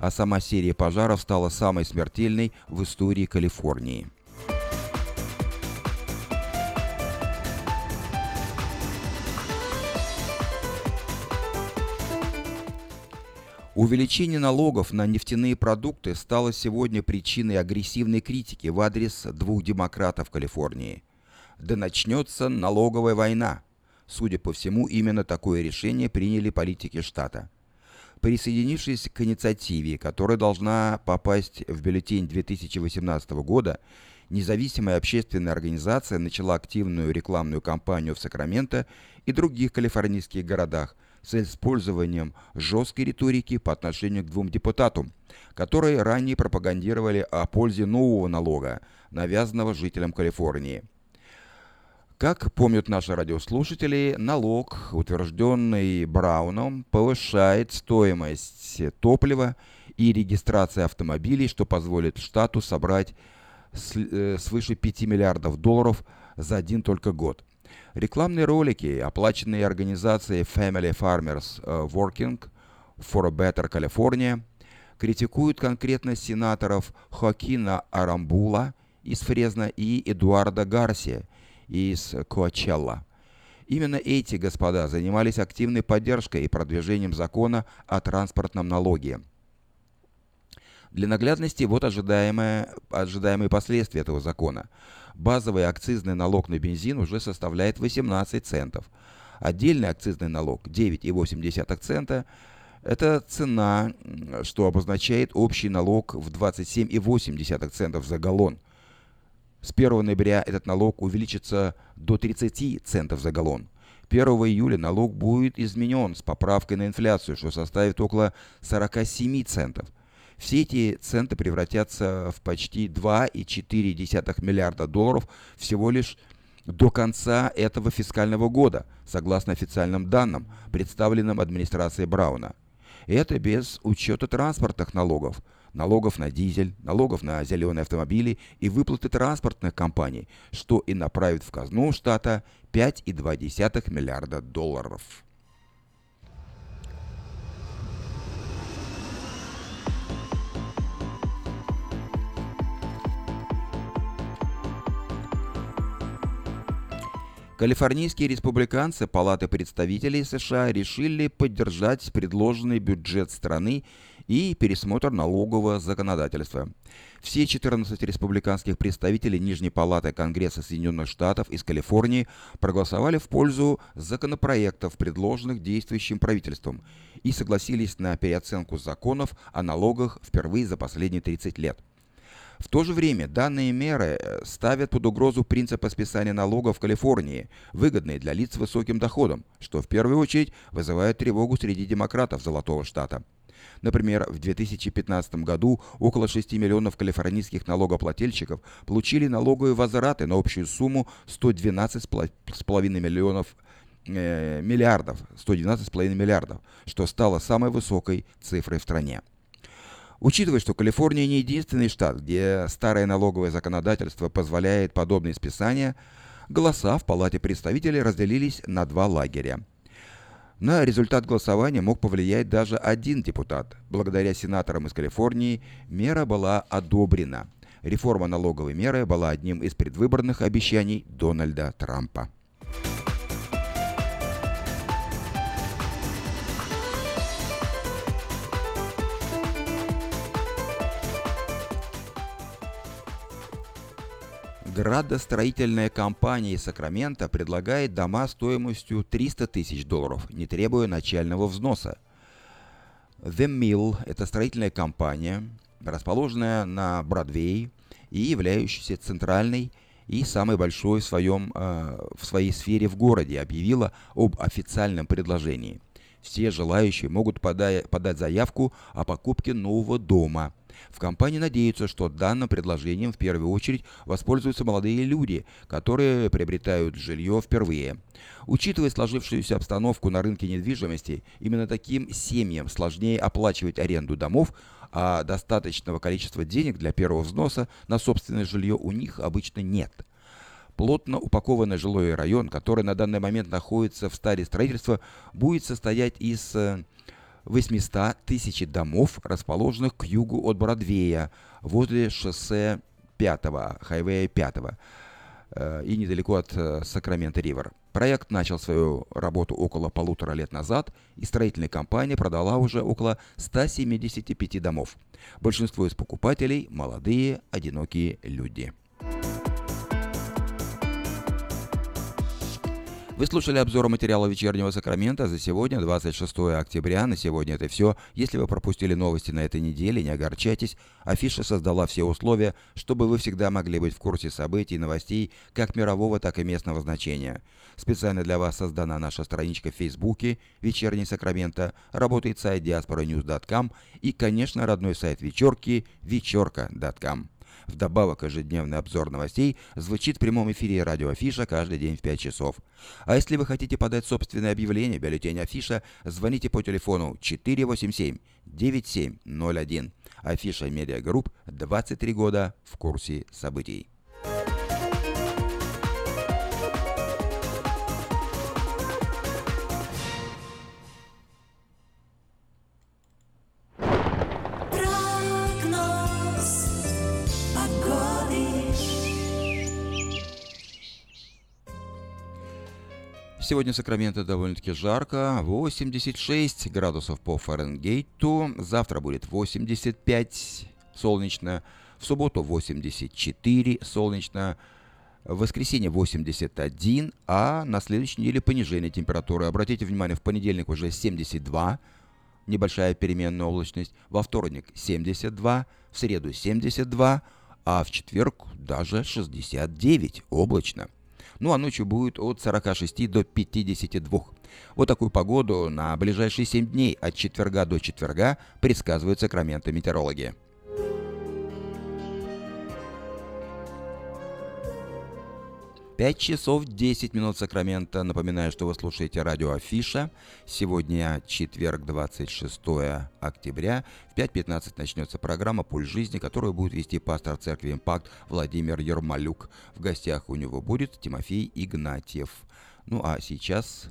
а сама серия пожаров стала самой смертельной в истории Калифорнии. Увеличение налогов на нефтяные продукты стало сегодня причиной агрессивной критики в адрес двух демократов Калифорнии. Да начнется налоговая война. Судя по всему, именно такое решение приняли политики штата. Присоединившись к инициативе, которая должна попасть в бюллетень 2018 года, независимая общественная организация начала активную рекламную кампанию в Сакраменто и других калифорнийских городах – с использованием жесткой риторики по отношению к двум депутатам, которые ранее пропагандировали о пользе нового налога, навязанного жителям Калифорнии. Как помнят наши радиослушатели, налог, утвержденный Брауном, повышает стоимость топлива и регистрации автомобилей, что позволит штату собрать э, свыше 5 миллиардов долларов за один только год. Рекламные ролики, оплаченные организацией Family Farmers э, Working for a Better California, критикуют конкретно сенаторов Хоакина Арамбула из Фрезна и Эдуарда Гарсия из Коачелла. Именно эти господа занимались активной поддержкой и продвижением закона о транспортном налоге. Для наглядности вот ожидаемые, ожидаемые последствия этого закона – базовый акцизный налог на бензин уже составляет 18 центов. Отдельный акцизный налог 9,8 цента – это цена, что обозначает общий налог в 27,8 центов за галлон. С 1 ноября этот налог увеличится до 30 центов за галлон. 1 июля налог будет изменен с поправкой на инфляцию, что составит около 47 центов – все эти центы превратятся в почти 2,4 миллиарда долларов всего лишь до конца этого фискального года, согласно официальным данным, представленным администрацией Брауна. Это без учета транспортных налогов, налогов на дизель, налогов на зеленые автомобили и выплаты транспортных компаний, что и направит в казну штата 5,2 миллиарда долларов. Калифорнийские республиканцы Палаты представителей США решили поддержать предложенный бюджет страны и пересмотр налогового законодательства. Все 14 республиканских представителей Нижней Палаты Конгресса Соединенных Штатов из Калифорнии проголосовали в пользу законопроектов, предложенных действующим правительством, и согласились на переоценку законов о налогах впервые за последние 30 лет. В то же время данные меры э, ставят под угрозу принципы списания налогов в Калифорнии, выгодные для лиц с высоким доходом, что в первую очередь вызывает тревогу среди демократов Золотого Штата. Например, в 2015 году около 6 миллионов калифорнийских налогоплательщиков получили налоговые возвраты на общую сумму 112,5 миллионов э, миллиардов, 112,5 миллиардов, что стало самой высокой цифрой в стране. Учитывая, что Калифорния не единственный штат, где старое налоговое законодательство позволяет подобные списания, голоса в Палате представителей разделились на два лагеря. На результат голосования мог повлиять даже один депутат. Благодаря сенаторам из Калифорнии мера была одобрена. Реформа налоговой меры была одним из предвыборных обещаний Дональда Трампа. Градостроительная компания из Сакрамента предлагает дома стоимостью 300 тысяч долларов, не требуя начального взноса. The Mill – это строительная компания, расположенная на Бродвей и являющаяся центральной и самой большой в, своем, э, в своей сфере в городе, объявила об официальном предложении. Все желающие могут подать, подать заявку о покупке нового дома – в компании надеются, что данным предложением в первую очередь воспользуются молодые люди, которые приобретают жилье впервые. Учитывая сложившуюся обстановку на рынке недвижимости, именно таким семьям сложнее оплачивать аренду домов, а достаточного количества денег для первого взноса на собственное жилье у них обычно нет. Плотно упакованный жилой район, который на данный момент находится в стадии строительства, будет состоять из э, 800 тысяч домов, расположенных к югу от Бродвея, возле шоссе 5, хайвея 5 э, и недалеко от э, Сакрамента-Ривер. Проект начал свою работу около полутора лет назад, и строительная компания продала уже около 175 домов. Большинство из покупателей – молодые, одинокие люди. Вы слушали обзор материала «Вечернего Сакрамента» за сегодня, 26 октября. На сегодня это все. Если вы пропустили новости на этой неделе, не огорчайтесь. Афиша создала все условия, чтобы вы всегда могли быть в курсе событий и новостей как мирового, так и местного значения. Специально для вас создана наша страничка в Фейсбуке «Вечерний Сакраменто», работает сайт diasporanews.com и, конечно, родной сайт вечерки вечерка.com. Вдобавок, ежедневный обзор новостей звучит в прямом эфире радио Афиша каждый день в 5 часов. А если вы хотите подать собственное объявление, бюллетень Афиша, звоните по телефону 487-9701. Афиша Media Group 23 года в курсе событий. Сегодня в Сакраменто довольно-таки жарко, 86 градусов по Фаренгейту, завтра будет 85 солнечно, в субботу 84 солнечно, в воскресенье 81, а на следующей неделе понижение температуры. Обратите внимание, в понедельник уже 72, небольшая переменная облачность, во вторник 72, в среду 72, а в четверг даже 69 облачно – ну а ночью будет от 46 до 52. Вот такую погоду на ближайшие 7 дней от четверга до четверга предсказывают сакраменты метеорологи. 5 часов 10 минут Сакрамента. Напоминаю, что вы слушаете радио Афиша. Сегодня четверг, 26 октября. В 5.15 начнется программа «Пульс жизни», которую будет вести пастор церкви «Импакт» Владимир Ермолюк. В гостях у него будет Тимофей Игнатьев. Ну а сейчас...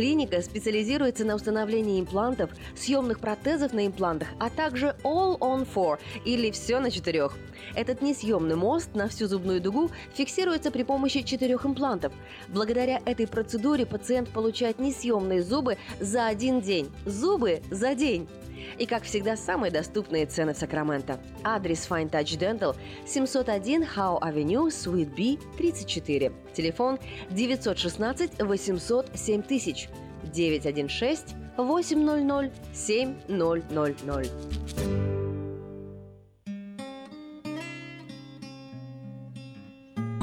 Клиника специализируется на установлении имплантов, съемных протезов на имплантах, а также All on Four или все на четырех. Этот несъемный мост на всю зубную дугу фиксируется при помощи четырех имплантов. Благодаря этой процедуре пациент получает несъемные зубы за один день. Зубы за день! И, как всегда, самые доступные цены в Сакраменто. Адрес Fine Touch Dental 701 Howe Avenue, Suite B, 34. Телефон 916 800 7000 916 800 7000.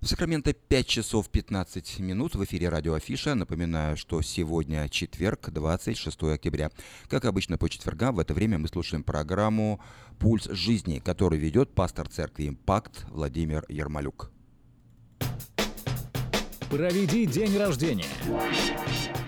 В Сакраменто 5 часов 15 минут в эфире радио Афиша. Напоминаю, что сегодня четверг, 26 октября. Как обычно по четвергам в это время мы слушаем программу «Пульс жизни», которую ведет пастор церкви «Импакт» Владимир Ермолюк. Проведи день рождения,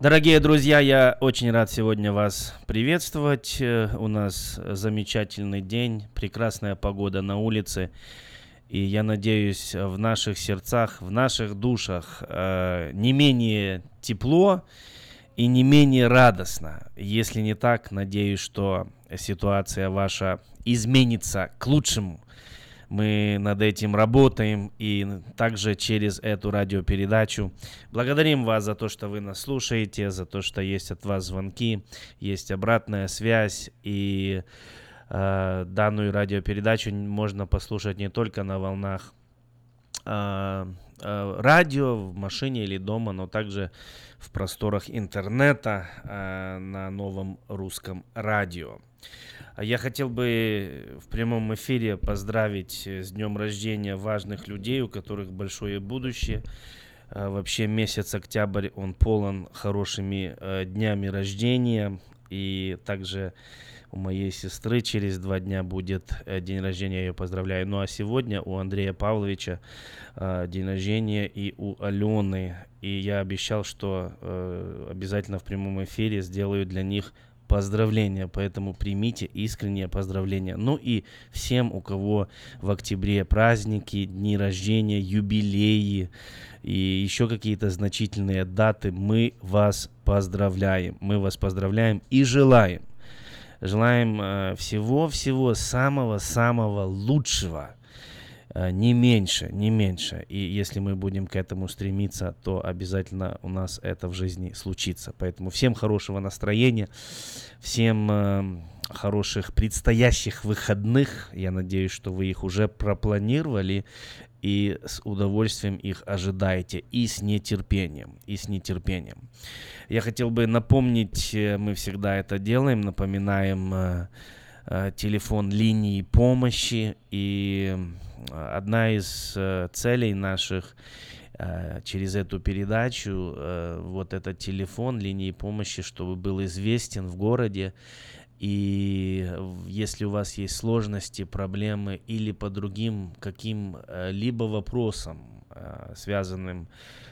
Дорогие друзья, я очень рад сегодня вас приветствовать. Э, У нас замечательный день, прекрасная погода на улице. И я надеюсь, в наших сердцах, в наших душах э, не менее тепло и не менее радостно. Если не так, надеюсь, что ситуация ваша изменится к лучшему. Мы над этим работаем и также через эту радиопередачу. Благодарим вас за то, что вы нас слушаете, за то, что есть от вас звонки, есть обратная связь и э, данную радиопередачу можно послушать не только на волнах э, э, радио в машине или дома, но также в просторах интернета э, на новом русском радио. Я хотел бы в прямом эфире поздравить с днем рождения важных людей, у которых большое будущее. Э, Вообще месяц октябрь, он полон хорошими э, днями рождения. И также у моей сестры через два дня будет э, день рождения, я ее поздравляю. Ну а сегодня у Андрея Павловича э, день рождения и у Алены. И я обещал, что э, обязательно в прямом эфире сделаю для них поздравления, поэтому примите искреннее поздравление. Ну и всем, у кого в октябре праздники, дни рождения, юбилеи и еще какие-то значительные даты, мы вас поздравляем. Мы вас поздравляем и желаем Желаем всего-всего самого-самого лучшего. Не меньше, не меньше. И если мы будем к этому стремиться, то обязательно у нас это в жизни случится. Поэтому всем хорошего настроения, всем хороших предстоящих выходных. Я надеюсь, что вы их уже пропланировали и с удовольствием их ожидаете, и с нетерпением, и с нетерпением. Я хотел бы напомнить, э, мы всегда это делаем, напоминаем э, э, телефон линии помощи, и одна из целей наших через эту передачу, вот этот телефон линии помощи, чтобы был известен в городе, и если у вас есть сложности, проблемы или по другим каким-либо вопросам, э, связанным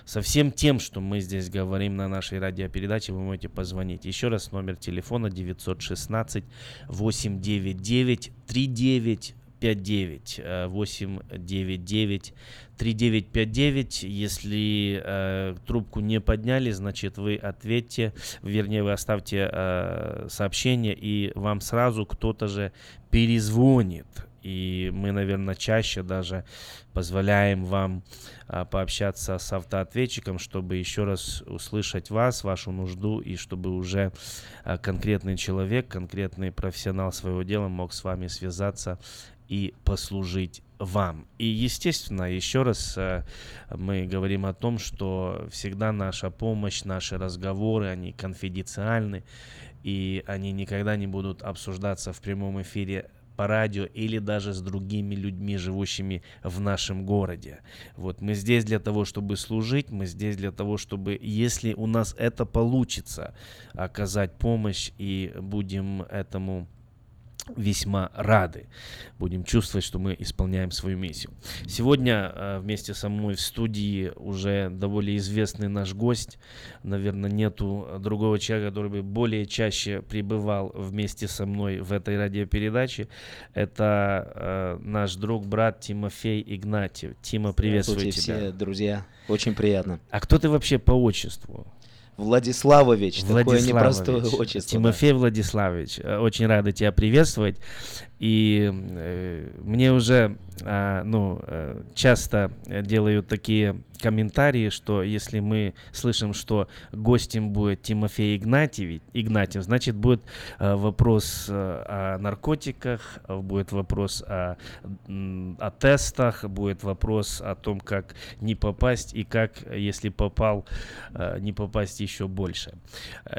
со всем тем, что мы здесь говорим на нашей радиопередаче, вы можете позвонить. Еще раз номер телефона 916 899 39 59 899 3959. Если э, трубку не подняли, значит вы ответьте, вернее вы оставьте э, сообщение и вам сразу кто-то же перезвонит. И мы, наверное, чаще даже позволяем вам а, пообщаться с автоответчиком, чтобы еще раз услышать вас, вашу нужду, и чтобы уже а, конкретный человек, конкретный профессионал своего дела мог с вами связаться и послужить вам. И, естественно, еще раз э, мы говорим о том, что всегда наша помощь, наши разговоры, они конфиденциальны, и они никогда не будут обсуждаться в прямом эфире по радио или даже с другими людьми, живущими в нашем городе. Вот мы здесь для того, чтобы служить, мы здесь для того, чтобы, если у нас это получится, оказать помощь и будем этому весьма рады. Будем чувствовать, что мы исполняем свою миссию. Сегодня э, вместе со мной в студии уже довольно известный наш гость. Наверное, нету другого человека, который бы более чаще пребывал вместе со мной в этой радиопередаче. Это э, наш друг, брат Тимофей Игнатьев. Тима, приветствую тебя. все, друзья. Очень приятно. А кто ты вообще по отчеству? Владиславович, Владиславович, такое непростое отчество. Тимофей да. Владиславович, э, очень рада тебя приветствовать. И э, мне уже э, ну, э, часто делают такие комментарии, что если мы слышим, что гостем будет Тимофей Игнатьев, Игнатьев значит будет э, вопрос э, о наркотиках, будет вопрос о, о тестах, будет вопрос о том, как не попасть и как, если попал, э, не попасть еще больше.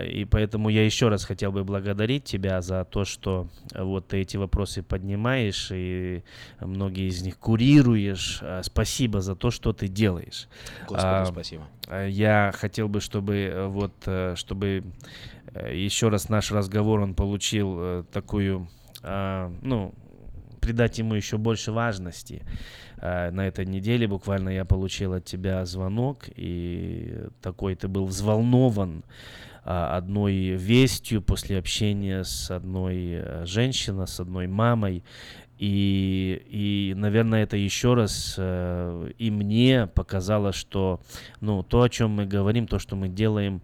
И поэтому я еще раз хотел бы благодарить тебя за то, что вот ты эти вопросы вопросы поднимаешь, и многие из них курируешь. А, спасибо за то, что ты делаешь. Господи, а, спасибо. Я хотел бы, чтобы э, вот, э, чтобы э, еще раз наш разговор, он получил такую, а, ну, придать ему еще больше важности. На этой неделе буквально я получил от тебя звонок, и такой ты был взволнован а, одной вестью после общения с одной э, женщиной, с одной мамой. И, и, наверное, это еще раз э, и мне показало, что ну, то, о чем мы говорим, то, что мы делаем,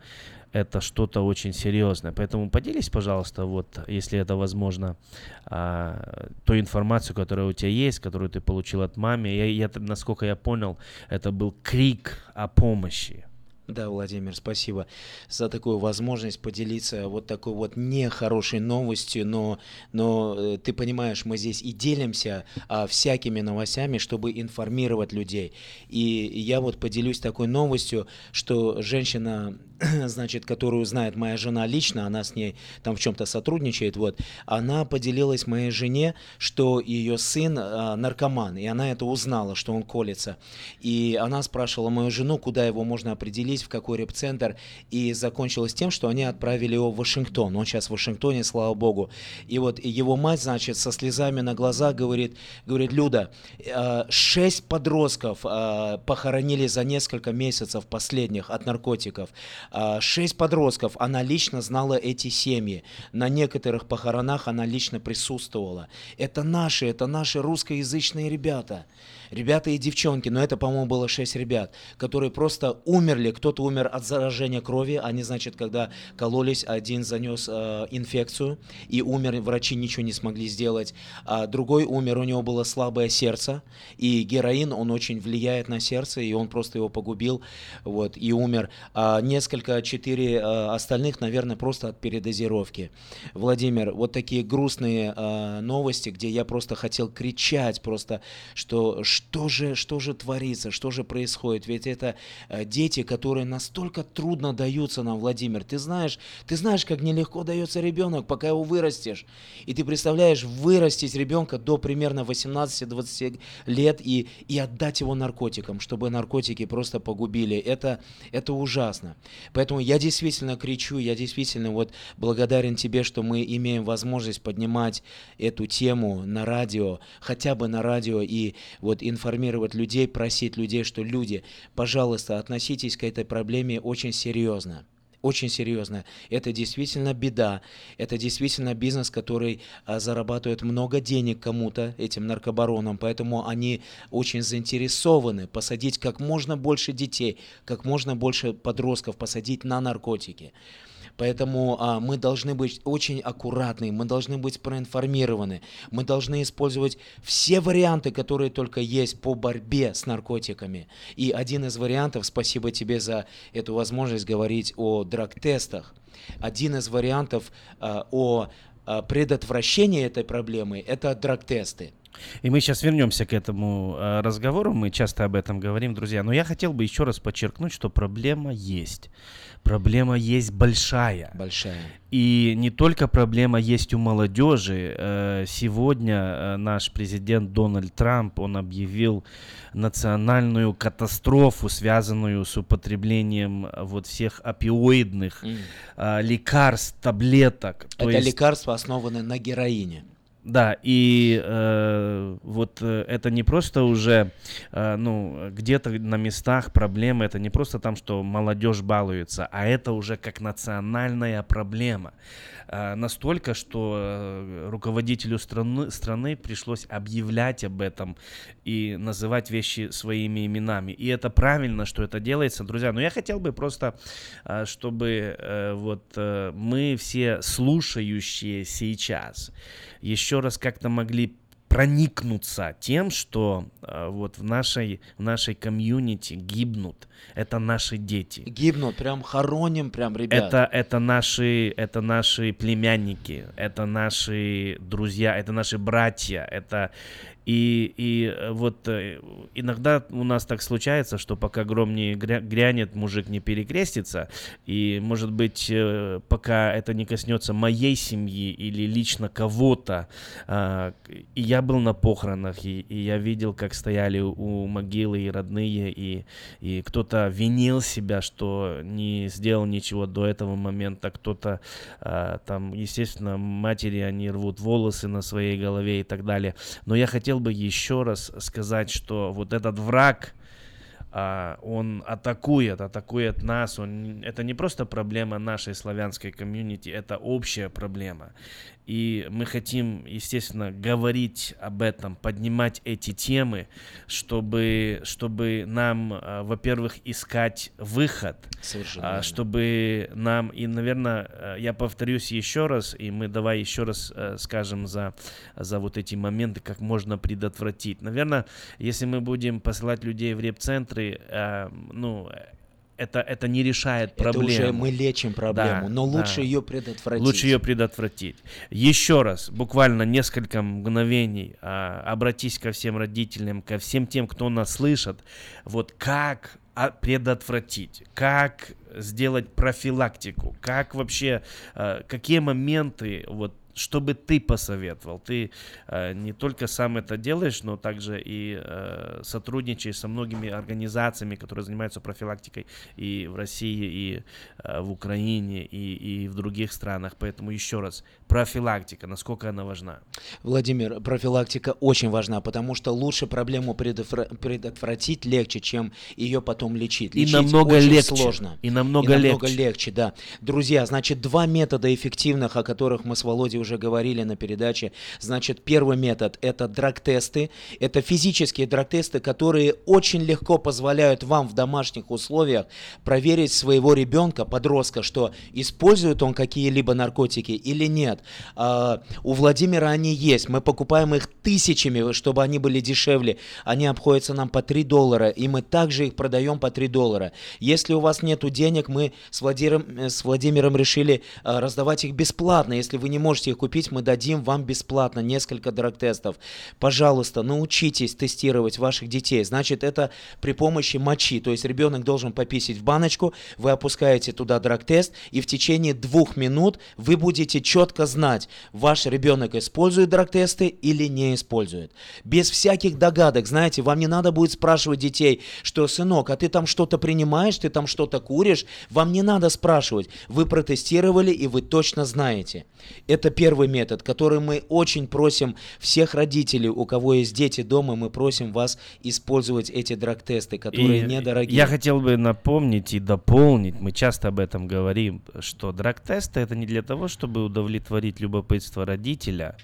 это что-то очень серьезное. Поэтому поделись, пожалуйста, вот, если это возможно, а, той информацию, которая у тебя есть, которую ты получил от мамы. Я, я, насколько я понял, это был крик о помощи. Да, Владимир, спасибо за такую возможность поделиться вот такой вот нехорошей новостью, но, но э, ты понимаешь, мы здесь и делимся а, всякими новостями, чтобы информировать людей. И я вот поделюсь такой новостью, что женщина значит, которую знает моя жена лично, она с ней там в чем-то сотрудничает, вот, она поделилась моей жене, что ее сын э, наркоман, и она это узнала, что он колется. И она спрашивала мою жену, куда его можно определить, в какой репцентр, и закончилось тем, что они отправили его в Вашингтон. Он сейчас в Вашингтоне, слава богу. И вот его мать, значит, со слезами на глазах говорит, говорит, Люда, э, шесть подростков э, похоронили за несколько месяцев последних от наркотиков. А, шесть подростков, она лично знала эти семьи. На некоторых похоронах она лично присутствовала. Это наши, это наши русскоязычные ребята. Ребята и девчонки, но это, по-моему, было 6 ребят, которые просто умерли. Кто-то умер от заражения крови, они, значит, когда кололись, один занес э, инфекцию и умер, врачи ничего не смогли сделать. А другой умер, у него было слабое сердце, и героин, он очень влияет на сердце, и он просто его погубил, вот, и умер. А несколько, четыре э, остальных, наверное, просто от передозировки. Владимир, вот такие грустные э, новости, где я просто хотел кричать просто, что что же, что же творится, что же происходит, ведь это э, дети, которые настолько трудно даются нам, Владимир, ты знаешь, ты знаешь, как нелегко дается ребенок, пока его вырастешь, и ты представляешь, вырастить ребенка до примерно 18-20 лет и, и отдать его наркотикам, чтобы наркотики просто погубили, это, это ужасно. Поэтому я действительно кричу, я действительно вот благодарен тебе, что мы имеем возможность поднимать эту тему на радио, хотя бы на радио. И вот информировать людей, просить людей, что люди, пожалуйста, относитесь к этой проблеме очень серьезно очень серьезно. Это действительно беда. Это действительно бизнес, который а, зарабатывает много денег кому-то, этим наркобаронам. Поэтому они очень заинтересованы посадить как можно больше детей, как можно больше подростков посадить на наркотики. Поэтому а, мы должны быть очень аккуратны, мы должны быть проинформированы, мы должны использовать все варианты, которые только есть по борьбе с наркотиками. И один из вариантов, спасибо тебе за эту возможность говорить о драг-тестах, один из вариантов а, о а, предотвращении этой проблемы – это драг-тесты. И мы сейчас вернемся к этому э, разговору, мы часто об этом говорим, друзья. Но я хотел бы еще раз подчеркнуть, что проблема есть. Проблема есть большая. Большая. И не только проблема есть у молодежи. Э, сегодня э, наш президент Дональд Трамп, он объявил национальную катастрофу, связанную с употреблением э, вот всех опиоидных mm. лекарств, таблеток. Это есть... лекарства основаны на героине. Да, и э, вот э, это не просто уже, э, ну, где-то на местах проблемы, это не просто там, что молодежь балуется, а это уже как национальная проблема. Э, настолько, что э, руководителю страны, страны пришлось объявлять об этом и называть вещи своими именами. И это правильно, что это делается, друзья. Но я хотел бы просто, э, чтобы вот мы все слушающие сейчас еще раз как-то могли проникнуться тем, что э, вот в нашей, в нашей комьюнити гибнут. Это наши дети. Гибнут, прям хороним, прям ребят. Это, это, наши, это наши племянники, это наши друзья, это наши братья, это, и, и э, вот э, иногда у нас так случается, что пока гром не грянет, мужик не перекрестится. И, может быть, э, пока это не коснется моей семьи или лично кого-то. А, и я был на похоронах, и, и я видел, как стояли у могилы и родные, и, и кто-то винил себя, что не сделал ничего до этого момента. Кто-то а, там, естественно, матери, они рвут волосы на своей голове и так далее. Но я хотел хотел бы еще раз сказать, что вот этот враг, а, он атакует, атакует нас. Он, это не просто проблема нашей славянской комьюнити, это общая проблема. И мы хотим, естественно, говорить об этом, поднимать эти темы, чтобы, чтобы нам, а, во-первых, искать выход, Совершенно. А, чтобы нам, и, наверное, а, я повторюсь еще раз, и мы давай еще раз скажем за, за вот эти моменты, как можно предотвратить. Наверное, если мы будем посылать людей в реп-центры, ну, это, это не решает проблему. Это уже мы лечим проблему, да, но лучше да. ее предотвратить. Лучше ее предотвратить. Еще раз, буквально несколько мгновений, а, обратись ко всем родителям, ко всем тем, кто нас слышит, вот как а, предотвратить, как сделать профилактику, как вообще, а, какие моменты вот что бы ты посоветовал? Ты э, не только сам это делаешь, но также и э, сотрудничаешь со многими организациями, которые занимаются профилактикой и в России, и э, в Украине, и, и в других странах. Поэтому еще раз, профилактика, насколько она важна? Владимир, профилактика очень важна, потому что лучше проблему предотвратить легче, чем ее потом лечить. лечить и намного легче. сложно. И намного, и намного легче. легче, да. Друзья, значит, два метода эффективных, о которых мы с Володей уже говорили на передаче. Значит, первый метод – это драг-тесты. Это физические драг-тесты, которые очень легко позволяют вам в домашних условиях проверить своего ребенка, подростка, что использует он какие-либо наркотики или нет. А, у Владимира они есть. Мы покупаем их тысячами, чтобы они были дешевле. Они обходятся нам по 3 доллара, и мы также их продаем по 3 доллара. Если у вас нет денег, мы с Владимиром, э, с Владимиром решили а, раздавать их бесплатно. Если вы не можете купить, мы дадим вам бесплатно несколько драг-тестов. Пожалуйста, научитесь тестировать ваших детей. Значит, это при помощи мочи. То есть ребенок должен пописить в баночку, вы опускаете туда драг-тест, и в течение двух минут вы будете четко знать, ваш ребенок использует драг-тесты или не использует. Без всяких догадок, знаете, вам не надо будет спрашивать детей, что, сынок, а ты там что-то принимаешь, ты там что-то куришь, вам не надо спрашивать. Вы протестировали, и вы точно знаете. Это первый метод, который мы очень просим всех родителей, у кого есть дети дома, мы просим вас использовать эти драг-тесты, которые и недорогие. Я хотел бы напомнить и дополнить, мы часто об этом говорим, что драг-тесты это не для того, чтобы удовлетворить любопытство родителя,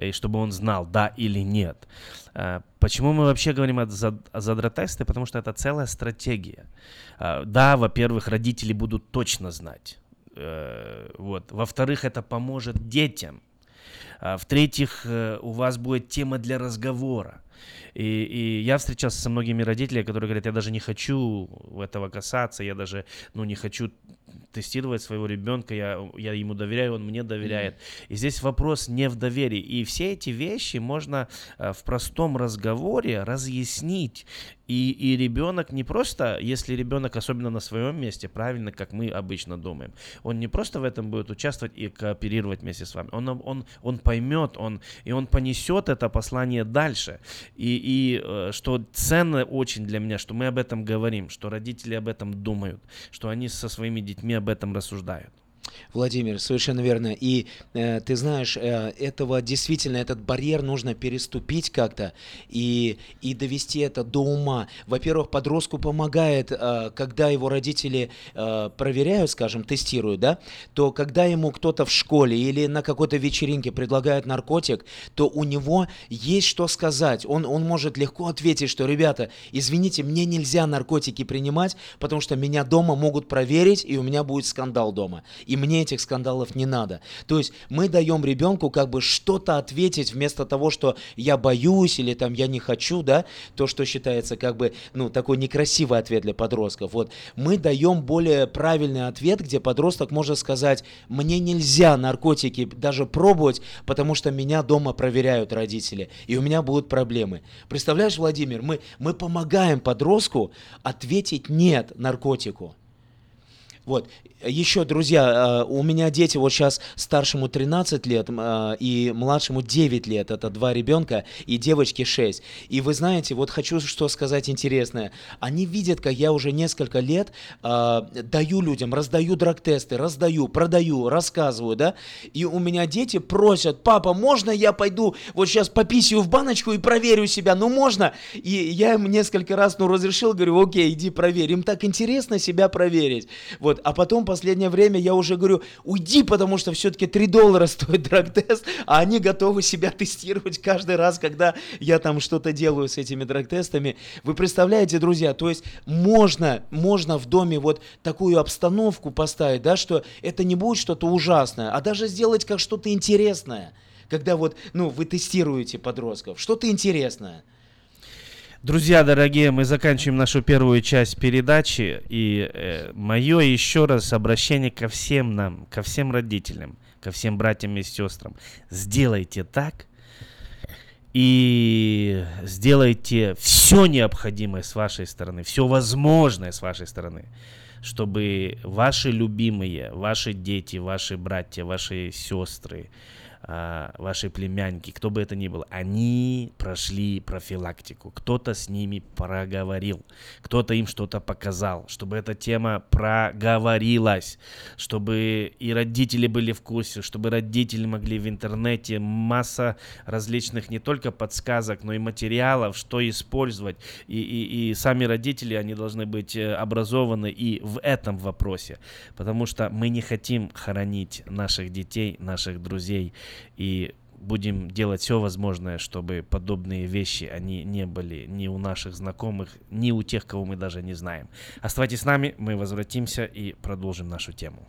и чтобы он знал, да или нет. А, почему мы вообще говорим о, задротесте? Потому что это целая стратегия. А, да, во-первых, родители будут точно знать. Э, вот. Во-вторых, это поможет детям. А, в-третьих, э, у вас будет тема для разговора. И, и я встречался со многими родителями, которые говорят, я даже не хочу этого касаться, я даже ну, не хочу тестировать своего ребенка, я, я ему доверяю, он мне доверяет. Mm-hmm. И здесь вопрос не в доверии. И все эти вещи можно э, в простом разговоре разъяснить. И, и ребенок не просто, если ребенок особенно на своем месте, правильно, как мы обычно думаем, он не просто в этом будет участвовать и кооперировать вместе с вами, он, он, он поймет, он, и он понесет это послание дальше. И, и э, что ценно очень для меня, что мы об этом говорим, что родители об этом думают, что они со своими детьми об этом рассуждают. Владимир, совершенно верно. И э, ты знаешь, э, этого действительно, этот барьер нужно переступить как-то и, и довести это до ума. Во-первых, подростку помогает, э, когда его родители э, проверяют, скажем, тестируют, да, то когда ему кто-то в школе или на какой-то вечеринке предлагает наркотик, то у него есть что сказать. Он, он может легко ответить, что, ребята, извините, мне нельзя наркотики принимать, потому что меня дома могут проверить, и у меня будет скандал дома. И мне этих скандалов не надо. То есть мы даем ребенку как бы что-то ответить вместо того, что я боюсь или там я не хочу, да, то, что считается как бы, ну, такой некрасивый ответ для подростков. Вот мы даем более правильный ответ, где подросток может сказать, мне нельзя наркотики даже пробовать, потому что меня дома проверяют родители, и у меня будут проблемы. Представляешь, Владимир, мы, мы помогаем подростку ответить нет наркотику. Вот. Еще, друзья, э, у меня дети, вот сейчас старшему 13 лет э, и младшему 9 лет, это два ребенка, и девочке 6. И вы знаете, вот хочу что сказать интересное. Они видят, как я уже несколько лет э, даю людям, раздаю драг-тесты, раздаю, продаю, рассказываю, да, и у меня дети просят, папа, можно я пойду вот сейчас пописью в баночку и проверю себя, ну можно? И я им несколько раз, ну, разрешил, говорю, окей, иди проверь. Им так интересно себя проверить. Вот. А потом, последнее время, я уже говорю, уйди, потому что все-таки 3 доллара стоит драг-тест, а они готовы себя тестировать каждый раз, когда я там что-то делаю с этими драг-тестами. Вы представляете, друзья, то есть можно, можно в доме вот такую обстановку поставить, да, что это не будет что-то ужасное, а даже сделать как что-то интересное когда вот, ну, вы тестируете подростков, что-то интересное. Друзья дорогие, мы заканчиваем нашу первую часть передачи. И э, мое еще раз обращение ко всем нам, ко всем родителям, ко всем братьям и сестрам. Сделайте так и сделайте все необходимое с вашей стороны, все возможное с вашей стороны, чтобы ваши любимые, ваши дети, ваши братья, ваши сестры, а, вашей племянники, кто бы это ни был, они прошли профилактику. Кто-то с ними проговорил, кто-то им что-то показал, чтобы эта тема проговорилась, чтобы и родители были в курсе, чтобы родители могли в интернете масса различных не только подсказок, но и материалов, что использовать. И, и, и сами родители, они должны быть э, образованы и в этом вопросе, потому что мы не хотим хоронить наших детей, наших друзей И будем делать все возможное, чтобы подобные вещи, они не были ни у наших знакомых, ни у тех, кого мы даже не знаем. Оставайтесь с нами, мы возвратимся и продолжим нашу тему.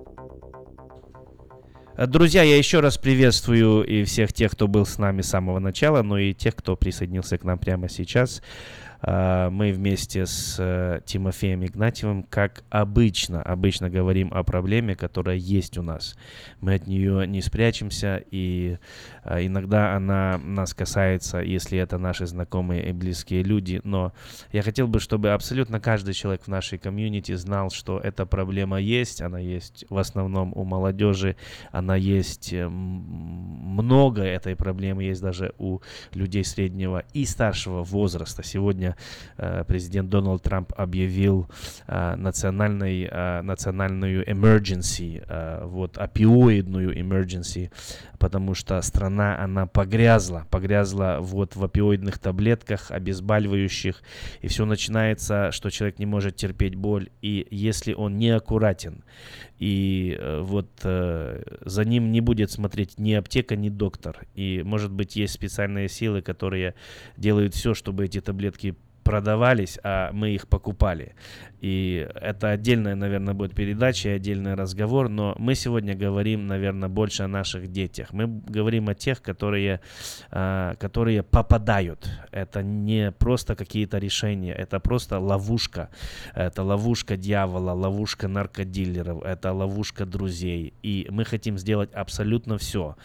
Друзья, я еще раз приветствую и всех тех, кто был с нами с самого начала, но и тех, кто присоединился к нам прямо сейчас. А, мы вместе с э, Тимофеем Игнатьевым, как обычно, обычно говорим о проблеме, которая есть у нас. Мы от нее не спрячемся, и а, иногда она нас касается, если это наши знакомые и близкие люди. Но я хотел бы, чтобы абсолютно каждый человек в нашей комьюнити знал, что эта проблема есть, она есть в основном у молодежи, она есть э, много этой проблемы, есть даже у людей среднего и старшего возраста. Сегодня Э, президент Дональд Трамп объявил э, национальной, э, национальную emergency, вот опиоидную emergency, потому что страна, она погрязла, погрязла вот в опиоидных таблетках, обезболивающих, и все начинается, что человек не может терпеть боль, и если он не аккуратен, и вот э, за ним не будет смотреть ни аптека, ни доктор. И, может быть, есть специальные силы, которые делают все, чтобы эти таблетки продавались, а мы их покупали. И это отдельная, наверное, будет передача и отдельный разговор, но мы сегодня говорим, наверное, больше о наших детях. Мы говорим о тех, которые, а, которые попадают. Это не просто какие-то решения, это просто ловушка. Это ловушка дьявола, ловушка наркодилеров, это ловушка друзей. И мы хотим сделать абсолютно все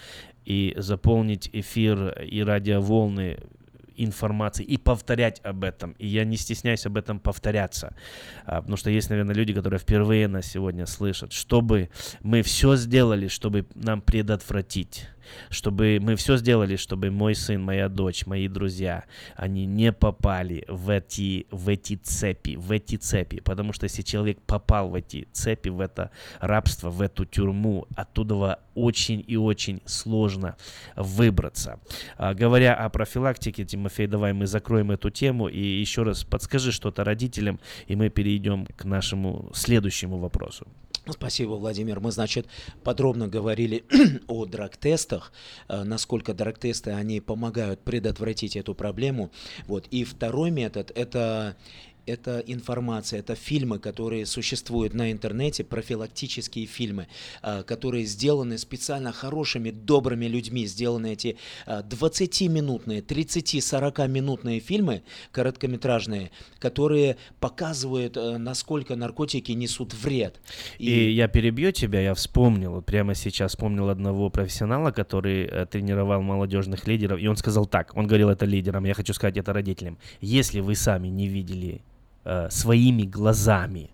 и заполнить эфир и радиоволны информации и повторять об этом. И я не стесняюсь об этом повторяться. А, потому что есть, наверное, люди, которые впервые нас сегодня слышат. Чтобы мы все сделали, чтобы нам предотвратить чтобы мы все сделали, чтобы мой сын, моя дочь, мои друзья, они не попали в эти, в эти цепи, в эти цепи, потому что если человек попал в эти цепи, в это рабство, в эту тюрьму, оттуда очень и очень сложно выбраться. А, говоря о профилактике, Тимофей, давай мы закроем эту тему и еще раз подскажи что-то родителям, и мы перейдем к нашему следующему вопросу. Спасибо, Владимир. Мы, значит, подробно говорили о драг-тестах, э, насколько драг-тесты, они помогают предотвратить эту проблему. Вот. И второй метод – это это информация, это фильмы, которые существуют на интернете, профилактические фильмы, а, которые сделаны специально хорошими, добрыми людьми. Сделаны эти 20-минутные, 30-40-минутные фильмы, короткометражные, которые показывают, э, насколько наркотики несут вред. И, и я перебью тебя, я вспомнил, прямо сейчас вспомнил одного профессионала, который э, тренировал молодежных лидеров, и он сказал так, он говорил это лидерам, я хочу сказать это родителям. Если вы сами не видели э, своими глазами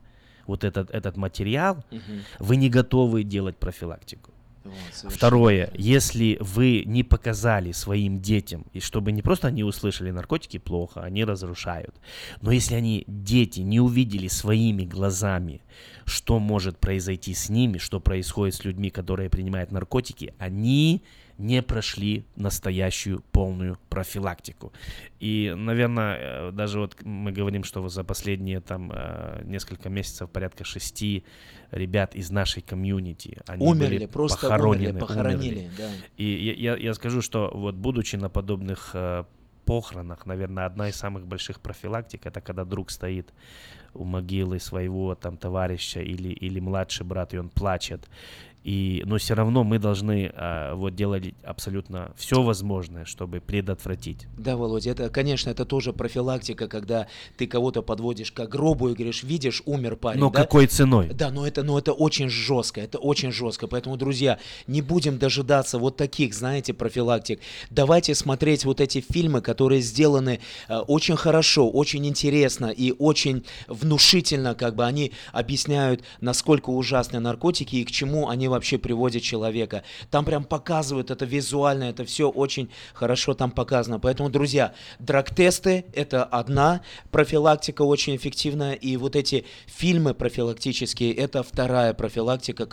вот этот, этот материал, угу. вы не готовы делать профилактику. Вот, Второе, если вы не показали своим детям, и чтобы не просто они услышали наркотики плохо, они разрушают, но если они, дети, не увидели своими глазами, что может произойти с ними, что происходит с людьми, которые принимают наркотики, они не прошли настоящую полную профилактику. И, наверное, э, даже вот мы говорим, что за последние там э, несколько месяцев порядка шести ребят из нашей комьюнити, они умерли, были просто похоронены, умерли, похоронили, умерли. да. И я, я, скажу, что вот будучи на подобных э, похоронах, наверное, одна из самых больших профилактик, это когда друг стоит у могилы своего там товарища или, или младший брат, и он плачет. И, но все равно мы должны а, вот делать абсолютно все возможное, чтобы предотвратить. Да, Володя, это, конечно, это тоже профилактика, когда ты кого-то подводишь к гробу и говоришь, видишь, умер парень. Но да? какой ценой? Да, но это, но это очень жестко, это очень жестко. Поэтому, друзья, не будем дожидаться вот таких, знаете, профилактик. Давайте смотреть вот эти фильмы, которые сделаны э, очень хорошо, очень интересно и очень внушительно, как бы они объясняют, насколько ужасны наркотики и к чему они вообще приводят человека. Там прям показывают это визуально, это все очень хорошо там показано. Поэтому, друзья, драг-тесты – это одна профилактика очень эффективная, и вот эти фильмы профилактические – это вторая профилактика,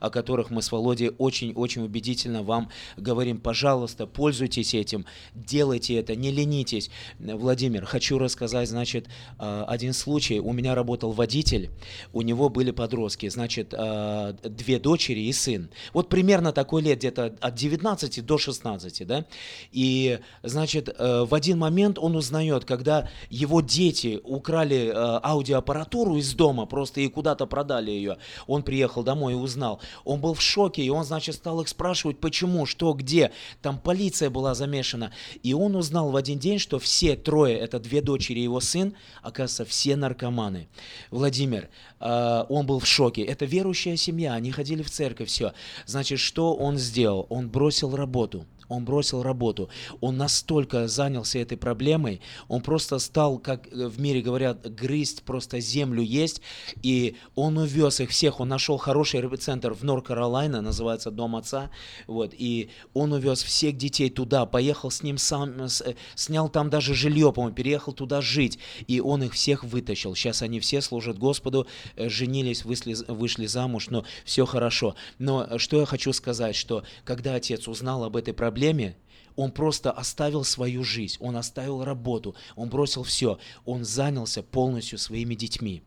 о которых мы с Володей очень-очень убедительно вам говорим. Пожалуйста, пользуйтесь этим, делайте это, не ленитесь. Владимир, хочу рассказать, значит, э, один случай. У меня работал водитель, у него были подростки, значит, э, две дочери и сын. Вот примерно такой лет, где-то от 19 до 16, да. И, значит, э, в один момент он узнает, когда его дети украли аудиоаппаратуру из дома, просто и куда-то продали ее. Он приехал домой и узнал. Он был в шоке, и он, значит, стал их спрашивать, почему, что, где. Там полиция была замешана. И он узнал в один день, что все трое, это две дочери и его сын, оказывается, все наркоманы. Владимир, э, он был в шоке. Это верующая семья, они ходили в церковь, все. Значит, что он сделал? Он бросил работу он бросил работу. Он настолько занялся этой проблемой, он просто стал, как в мире говорят, грызть просто землю есть, и он увез их всех, он нашел хороший центр в Норд-Каролайна, называется Дом Отца, вот, и он увез всех детей туда, поехал с ним сам, с, снял там даже жилье, по-моему, переехал туда жить, и он их всех вытащил. Сейчас они все служат Господу, э, женились, вышли, вышли замуж, но все хорошо. Но что я хочу сказать, что когда отец узнал об этой проблеме, проблеме, он просто оставил свою жизнь, он оставил работу, он бросил все, он занялся полностью своими детьми.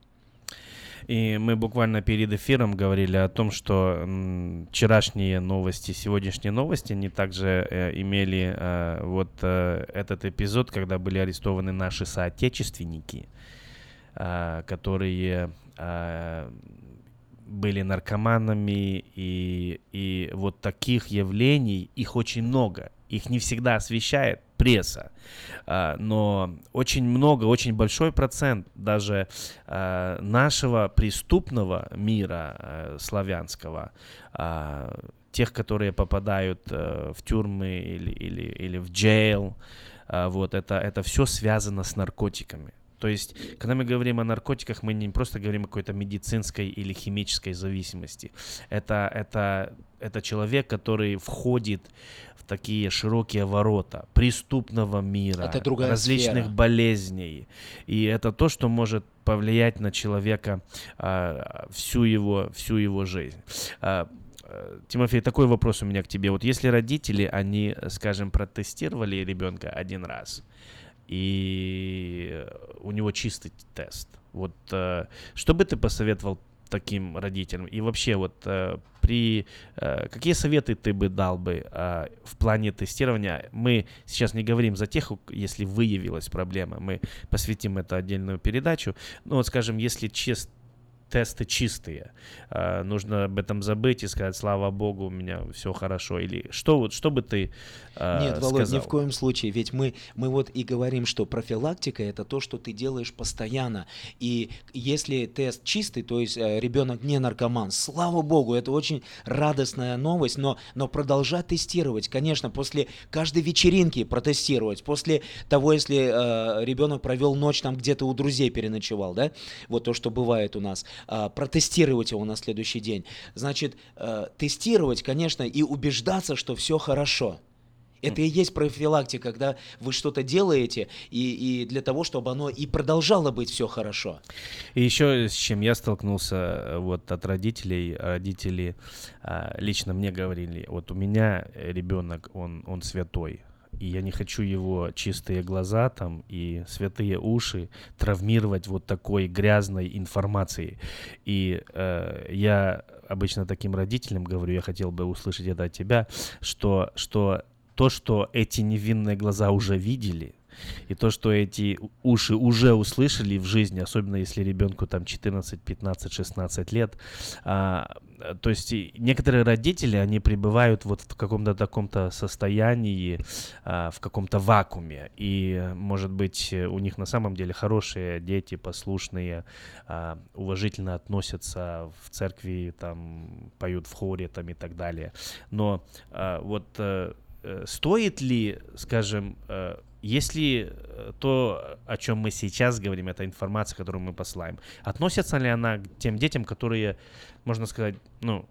И мы буквально перед эфиром говорили о том, что вчерашние новости, сегодняшние новости, они также э, имели э, вот э, этот эпизод, когда были арестованы наши соотечественники, э, которые были наркоманами, и, и вот таких явлений, их очень много. Их не всегда освещает пресса, а, но очень много, очень большой процент даже а, нашего преступного мира а, славянского, тех, которые попадают в тюрьмы или, или, или в jail, вот это, это все связано с наркотиками. То есть, когда мы говорим о наркотиках, мы не просто говорим о какой-то медицинской или химической зависимости. Это, это, это человек, который входит в такие широкие ворота преступного мира, это другая различных сфера. болезней. И это то, что может повлиять на человека а, всю, его, всю его жизнь. А, Тимофей, такой вопрос у меня к тебе. Вот если родители, они, скажем, протестировали ребенка один раз, и у него чистый тест. Вот э, что бы ты посоветовал таким родителям? И вообще вот э, при э, какие советы ты бы дал бы в плане тестирования? Мы сейчас не говорим за тех, если выявилась проблема, мы посвятим это отдельную передачу. Но вот, скажем, если чест тесты чистые. А, нужно об этом забыть и сказать, слава богу, у меня все хорошо. Или что вот, что бы ты а, Нет, Володь, сказал? ни в коем случае. Ведь мы, мы вот и говорим, что профилактика это то, что ты делаешь постоянно. И если тест чистый, то есть э, ребенок не наркоман, слава богу, это очень радостная новость, но, но продолжать тестировать, конечно, после каждой вечеринки протестировать, после того, если э, ребенок провел ночь там где-то у друзей переночевал, да, вот то, что бывает у нас, протестировать его на следующий день. Значит, э, тестировать, конечно, и убеждаться, что все хорошо. Это и есть профилактика, когда вы что-то делаете, и, и для того, чтобы оно и продолжало быть все хорошо. И еще с чем я столкнулся э, вот от родителей, родители а, лично мне говорили, вот у меня ребенок, он, он святой, и я не хочу его чистые глаза там и святые уши травмировать вот такой грязной информацией. И э, я обычно таким родителям говорю, я хотел бы услышать это от тебя, что, что то, что эти невинные глаза уже видели, и то, что эти уши уже услышали в жизни, особенно если ребенку там 14, 15, 16 лет, а, то есть некоторые родители, они пребывают вот в каком-то таком-то состоянии, а, в каком-то вакууме, и, может быть, у них на самом деле хорошие дети, послушные, а, уважительно относятся в церкви, там, поют в хоре там и так далее, но а, вот э, э, стоит ли, скажем, э, если э, то, о чем мы сейчас говорим, это информация, которую мы посылаем, относится ли она к тем детям, которые, можно сказать, ну,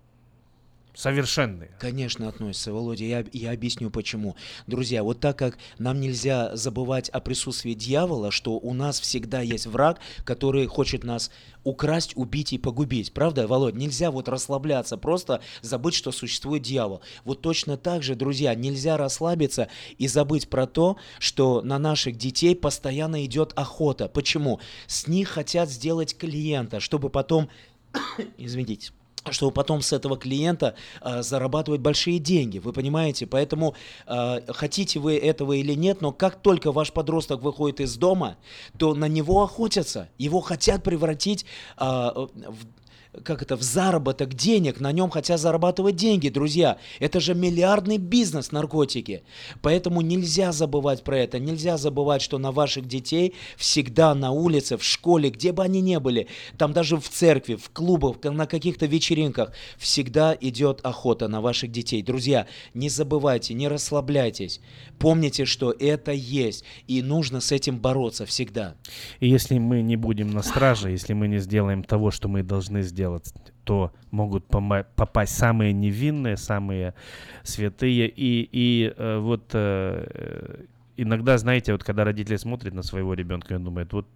совершенные. Конечно, относится, Володя. Я, я объясню почему. Друзья, вот так как нам нельзя забывать о присутствии дьявола, что у нас всегда есть враг, который хочет нас украсть, убить и погубить. Правда, Володь? Нельзя вот расслабляться, просто забыть, что существует дьявол. Вот точно так же, друзья, нельзя расслабиться и забыть про то, что на наших детей постоянно идет охота. Почему? С них хотят сделать клиента, чтобы потом... Извините чтобы потом с этого клиента э, зарабатывать большие деньги, вы понимаете? Поэтому э, хотите вы этого или нет, но как только ваш подросток выходит из дома, то на него охотятся, его хотят превратить э, в как это, в заработок денег, на нем хотят зарабатывать деньги, друзья. Это же миллиардный бизнес наркотики. Поэтому нельзя забывать про это, нельзя забывать, что на ваших детей всегда на улице, в школе, где бы они ни были, там даже в церкви, в клубах, на каких-то вечеринках, всегда идет охота на ваших детей. Друзья, не забывайте, не расслабляйтесь. Помните, что это есть, и нужно с этим бороться всегда. И если мы не будем на страже, если мы не сделаем того, что мы должны сделать, сделать, то могут попасть самые невинные, самые святые. И, и э, вот э, иногда, знаете, вот когда родители смотрят на своего ребенка, он думает, вот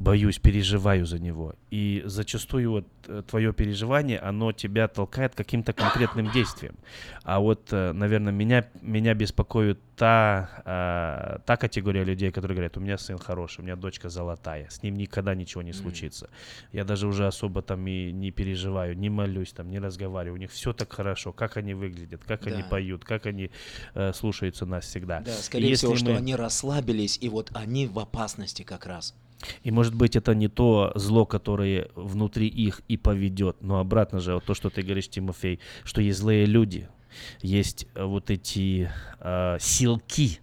боюсь, переживаю за него. И зачастую вот э, твое переживание, оно тебя толкает каким-то конкретным действием. А вот, э, наверное, меня, меня беспокоит та, а, та категория людей, которые говорят, у меня сын хороший, у меня дочка золотая, с ним никогда ничего не случится. Mm. Я даже уже особо там и не переживаю, не молюсь, там, не разговариваю. У них все так хорошо, как они выглядят, как да. они поют, как они э, слушаются нас всегда. Да, скорее всего, мы... что они расслабились, и вот они в опасности как раз. И может быть это не то зло, которое внутри их и поведет, но обратно же, вот то, что ты говоришь, Тимофей, что есть злые люди, есть э, вот эти э, силки,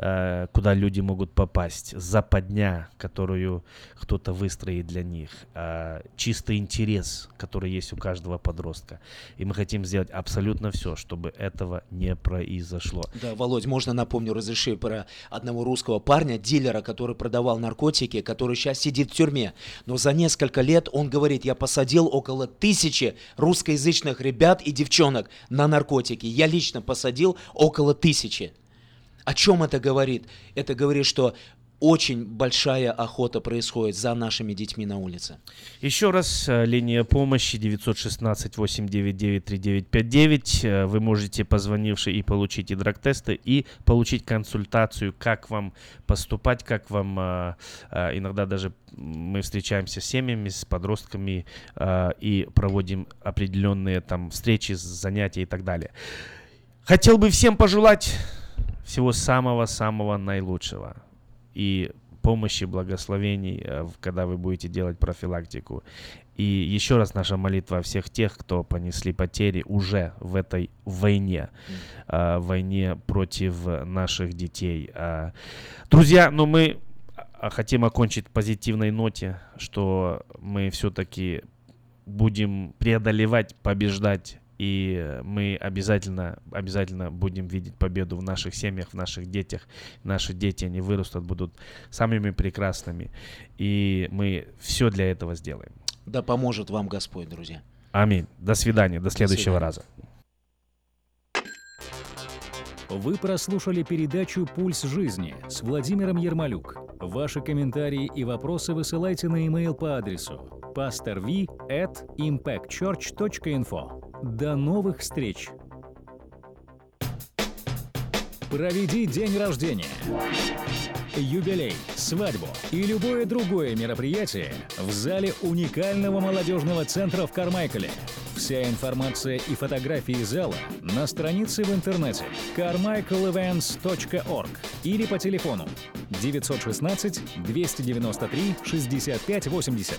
куда люди могут попасть, западня, которую кто-то выстроит для них, э, чистый интерес, который есть у каждого подростка. И мы хотим сделать абсолютно все, чтобы этого не произошло. Да, Володь, можно напомню, разреши про одного русского парня, дилера, который продавал наркотики, который сейчас сидит в тюрьме. Но за несколько лет он говорит, я посадил около тысячи русскоязычных ребят и девчонок на наркотики. Я лично посадил около тысячи. О чем это говорит? Это говорит, что очень большая охота происходит за нашими детьми на улице. Еще раз, э, линия помощи 916-899-3959. Э, вы можете, позвонивши, и получить и драг-тесты, и получить консультацию, как вам поступать, как вам... Э, иногда даже мы встречаемся с семьями, с подростками и проводим определенные там встречи, занятия и так далее. Хотел бы всем пожелать всего самого-самого наилучшего. И помощи, благословений, э, когда вы будете делать профилактику. И еще раз наша молитва всех тех, кто понесли потери уже в этой войне, mm. войне против наших детей. А, друзья, ну мы а, хотим окончить позитивной ноте, что мы все-таки будем преодолевать, побеждать и мы обязательно, обязательно будем видеть победу в наших семьях, в наших детях. Наши дети, они вырастут, будут самыми прекрасными. И мы все для этого сделаем. Да поможет вам Господь, друзья. Аминь. До свидания. До следующего до раза. Вы прослушали передачу «Пульс жизни» с Владимиром Ермолюк. Ваши комментарии и вопросы высылайте на e-mail по адресу pastorv at impactchurch.info. До новых встреч! Проведи день рождения, юбилей, свадьбу и любое другое мероприятие в зале уникального молодежного центра в Кармайкале. Вся информация и фотографии зала на странице в интернете carmichaelevents.org или по телефону 916 293 65 80.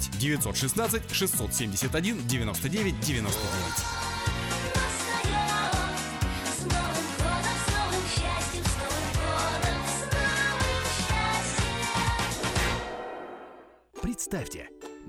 916 671 99 99. Представьте,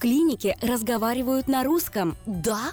Клинике разговаривают на русском. Да?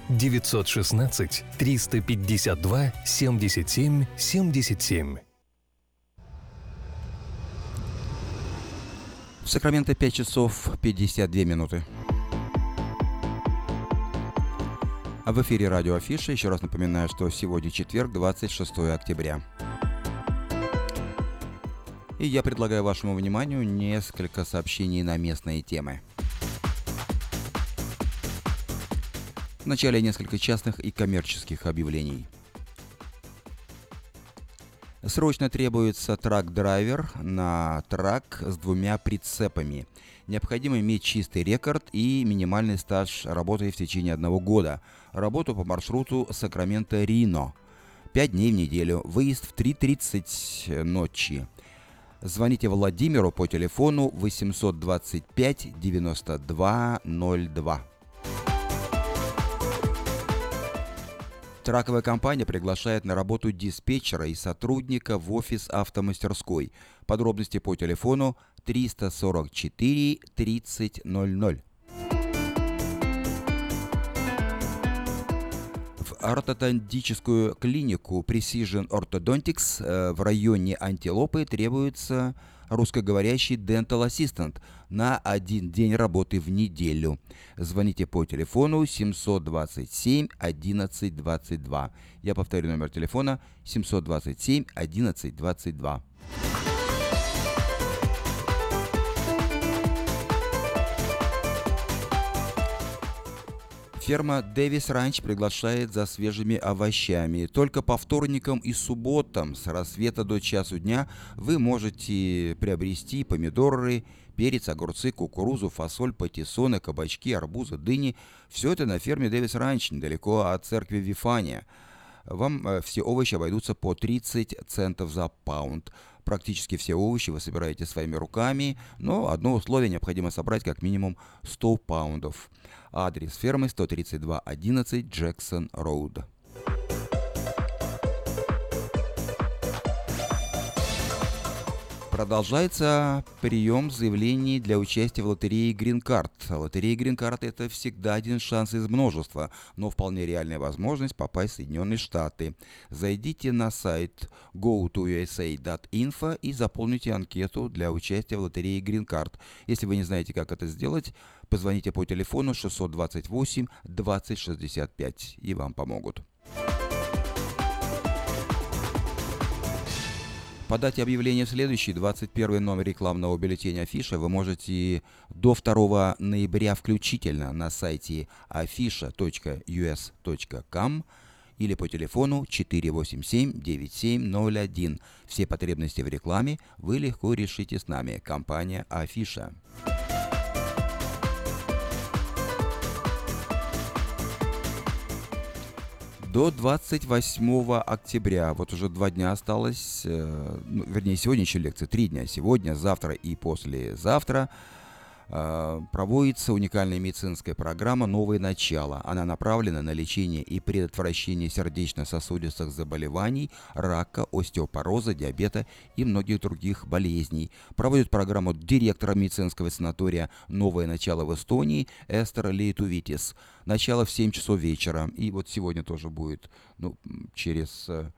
916 352 77 77. В Сакраменто 5 часов 52 минуты. А в эфире радио Афиша. Еще раз напоминаю, что сегодня четверг, 26 октября. И я предлагаю вашему вниманию несколько сообщений на местные темы. Вначале несколько частных и коммерческих объявлений. Срочно требуется трак-драйвер на трак с двумя прицепами. Необходимо иметь чистый рекорд и минимальный стаж работы в течение одного года. Работу по маршруту Сакраменто-Рино. 5 дней в неделю. Выезд в 3.30 ночи. Звоните Владимиру по телефону 825 9202. Траковая компания приглашает на работу диспетчера и сотрудника в офис автомастерской. Подробности по телефону 344 3000. В ортодонтическую клинику Precision Orthodontics э, в районе Антилопы требуется русскоговорящий Dental Assistant на один день работы в неделю. Звоните по телефону 727 11 22. Я повторю номер телефона 727 11 22. Ферма Дэвис Ранч приглашает за свежими овощами. Только по вторникам и субботам с рассвета до часу дня вы можете приобрести помидоры, перец, огурцы, кукурузу, фасоль, патиссоны, кабачки, арбузы, дыни. Все это на ферме Дэвис Ранч, недалеко от церкви Вифания. Вам э, все овощи обойдутся по 30 центов за паунд. Практически все овощи вы собираете своими руками, но одно условие необходимо собрать как минимум 100 паундов. Адрес фермы 13211 Джексон Роуд. Продолжается прием заявлений для участия в лотерее Green Card. Лотерея Green Card – это всегда один шанс из множества, но вполне реальная возможность попасть в Соединенные Штаты. Зайдите на сайт go2usa.info и заполните анкету для участия в лотерее Green Card. Если вы не знаете, как это сделать, позвоните по телефону 628 2065 и вам помогут. Подать объявление в следующий 21 номер рекламного бюллетеня Афиша вы можете до 2 ноября включительно на сайте afisha.us.com или по телефону 487-9701. Все потребности в рекламе вы легко решите с нами. Компания Афиша. До 28 октября. Вот уже два дня осталось, э, ну, вернее, сегодня еще лекция, три дня. Сегодня, завтра и послезавтра э, проводится уникальная медицинская программа «Новое начало». Она направлена на лечение и предотвращение сердечно-сосудистых заболеваний, рака, остеопороза, диабета и многих других болезней. Проводит программу директора медицинского санатория «Новое начало» в Эстонии Эстер Лейтувитис – Начало в 7 часов вечера. И вот сегодня тоже будет ну, через э,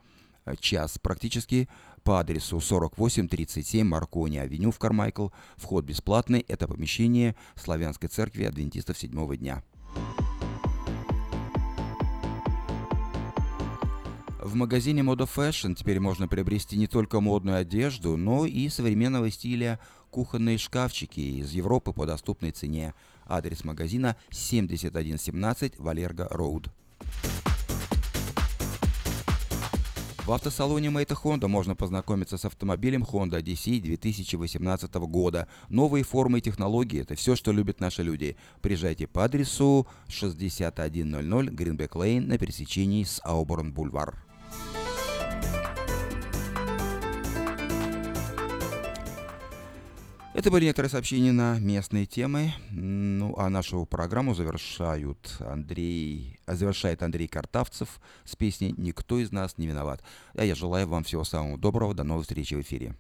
час практически по адресу 4837 Маркони Авеню в Кармайкл. Вход бесплатный. Это помещение Славянской церкви Адвентистов седьмого дня. В магазине Moda Fashion теперь можно приобрести не только модную одежду, но и современного стиля кухонные шкафчики из Европы по доступной цене. Адрес магазина 7117 Валерго Роуд. В автосалоне Мэйта Honda можно познакомиться с автомобилем Honda Odyssey 2018 года. Новые формы и технологии – это все, что любят наши люди. Приезжайте по адресу 6100 Гринбек Лейн на пересечении с Ауборн Бульвар. Это были некоторые сообщения на местные темы. Ну, а нашу программу завершают Андрей, завершает Андрей Картавцев с песней «Никто из нас не виноват». А я желаю вам всего самого доброго. До новых встреч в эфире.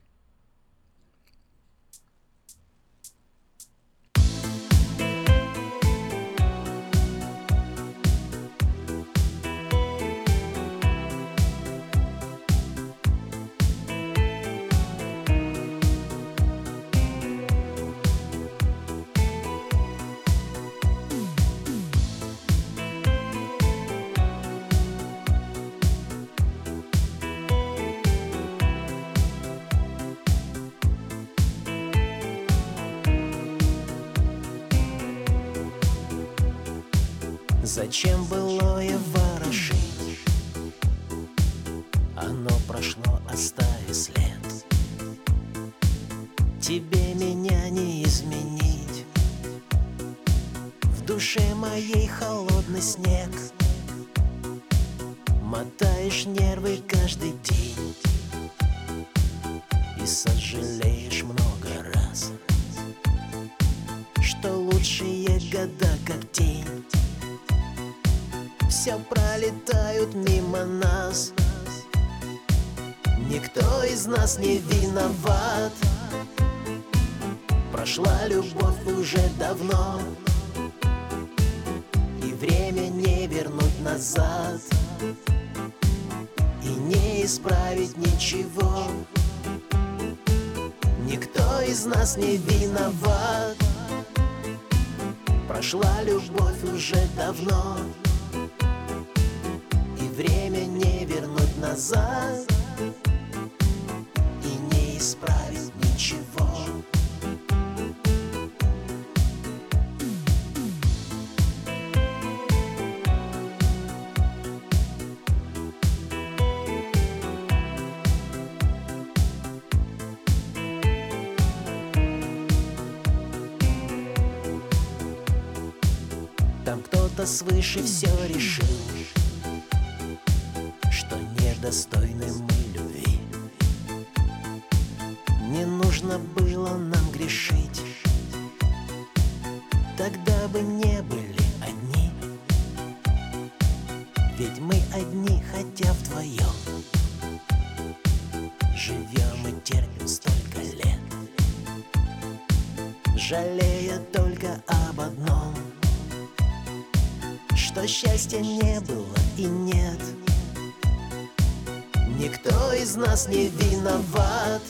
Зачем былое ворошить? Оно прошло, оставив след Тебе меня не изменить. В душе моей холодный снег Мотаешь нервы каждый день. И сожалеешь много раз Что лучшие года как тень все пролетают мимо нас. Никто из нас не виноват. Прошла любовь уже давно И время не вернуть назад И не исправить ничего. Никто из нас не виноват. Прошла любовь уже давно назад И не исправить ничего. Там кто-то свыше все решил достойны мы любви. Не нужно было нам грешить. Тогда бы не были одни. Ведь мы одни, хотя вдвоем. Живем и терпим столько лет. Жалея только об одном. Что счастья не было и нет — Никто из нас не виноват.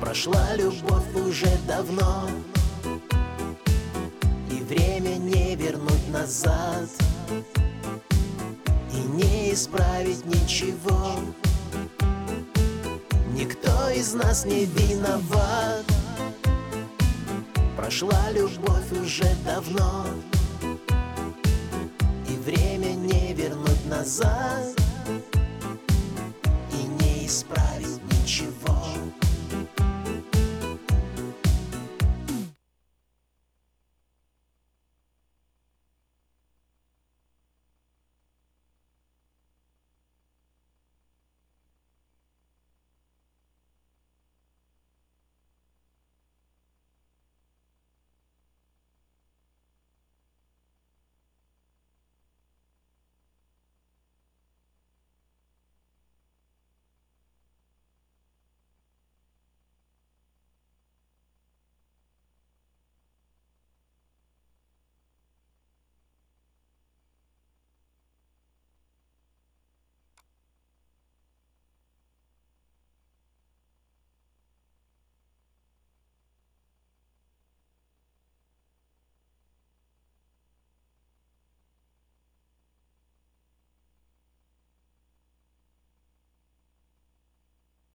Прошла любовь уже давно И время не вернуть назад И не исправить ничего. Никто из нас не виноват. Прошла любовь уже давно И время не вернуть назад